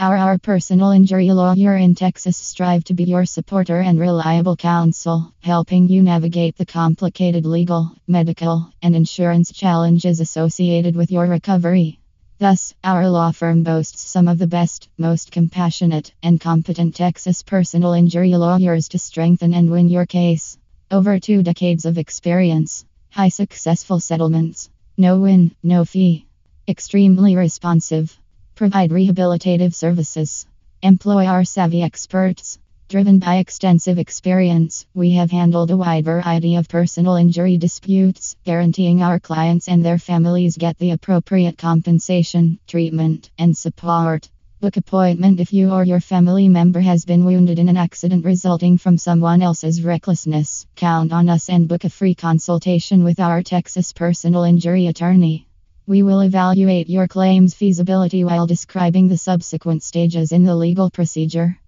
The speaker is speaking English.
Our, our personal injury lawyer in Texas strive to be your supporter and reliable counsel, helping you navigate the complicated legal, medical, and insurance challenges associated with your recovery. Thus, our law firm boasts some of the best, most compassionate, and competent Texas personal injury lawyers to strengthen and win your case. Over two decades of experience, high successful settlements, no win, no fee, extremely responsive. Provide rehabilitative services. Employ our savvy experts. Driven by extensive experience, we have handled a wide variety of personal injury disputes, guaranteeing our clients and their families get the appropriate compensation, treatment, and support. Book appointment if you or your family member has been wounded in an accident resulting from someone else's recklessness. Count on us and book a free consultation with our Texas personal injury attorney. We will evaluate your claim's feasibility while describing the subsequent stages in the legal procedure.